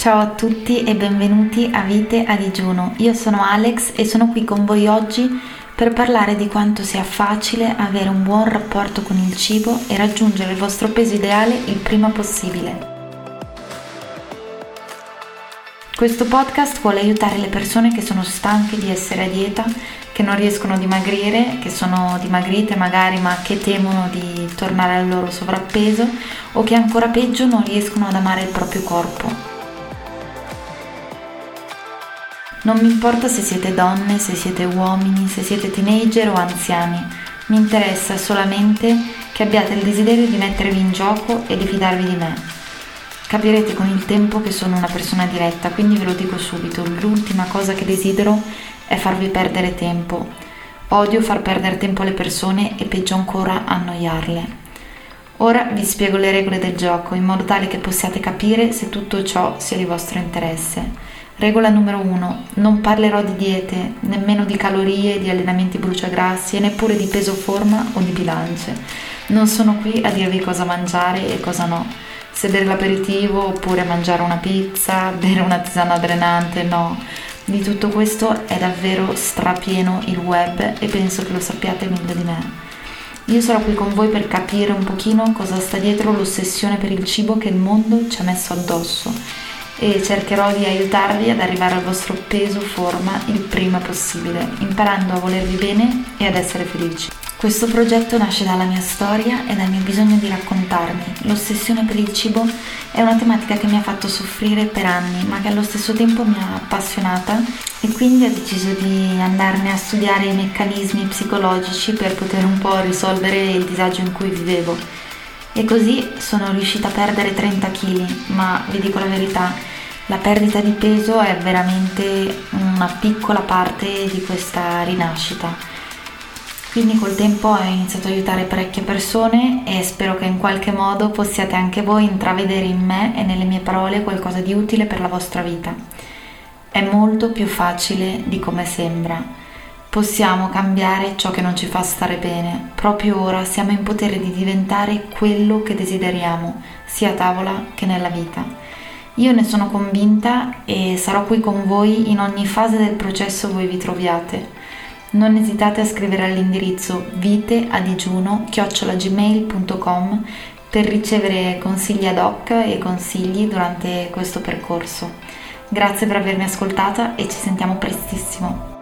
Ciao a tutti e benvenuti a Vite a digiuno. Io sono Alex e sono qui con voi oggi per parlare di quanto sia facile avere un buon rapporto con il cibo e raggiungere il vostro peso ideale il prima possibile. Questo podcast vuole aiutare le persone che sono stanche di essere a dieta, che non riescono a dimagrire, che sono dimagrite magari ma che temono di tornare al loro sovrappeso o che ancora peggio non riescono ad amare il proprio corpo. Non mi importa se siete donne, se siete uomini, se siete teenager o anziani, mi interessa solamente che abbiate il desiderio di mettervi in gioco e di fidarvi di me. Capirete con il tempo che sono una persona diretta, quindi ve lo dico subito, l'ultima cosa che desidero è farvi perdere tempo. Odio far perdere tempo alle persone e peggio ancora annoiarle. Ora vi spiego le regole del gioco in modo tale che possiate capire se tutto ciò sia di vostro interesse. Regola numero 1. Non parlerò di diete, nemmeno di calorie, di allenamenti bruciagrassi e neppure di peso forma o di bilance. Non sono qui a dirvi cosa mangiare e cosa no. Se bere l'aperitivo oppure mangiare una pizza, bere una tisana drenante, no. Di tutto questo è davvero strapieno il web e penso che lo sappiate meglio di me. Io sarò qui con voi per capire un pochino cosa sta dietro l'ossessione per il cibo che il mondo ci ha messo addosso e cercherò di aiutarvi ad arrivare al vostro peso forma il prima possibile, imparando a volervi bene e ad essere felici. Questo progetto nasce dalla mia storia e dal mio bisogno di raccontarmi. L'ossessione per il cibo è una tematica che mi ha fatto soffrire per anni, ma che allo stesso tempo mi ha appassionata e quindi ho deciso di andarne a studiare i meccanismi psicologici per poter un po' risolvere il disagio in cui vivevo. E così sono riuscita a perdere 30 kg, ma vi dico la verità, la perdita di peso è veramente una piccola parte di questa rinascita. Quindi col tempo ho iniziato a aiutare parecchie persone e spero che in qualche modo possiate anche voi intravedere in me e nelle mie parole qualcosa di utile per la vostra vita. È molto più facile di come sembra. Possiamo cambiare ciò che non ci fa stare bene. Proprio ora siamo in potere di diventare quello che desideriamo, sia a tavola che nella vita. Io ne sono convinta e sarò qui con voi in ogni fase del processo voi vi troviate. Non esitate a scrivere all'indirizzo viteadigiuno-gmail.com per ricevere consigli ad hoc e consigli durante questo percorso. Grazie per avermi ascoltata e ci sentiamo prestissimo.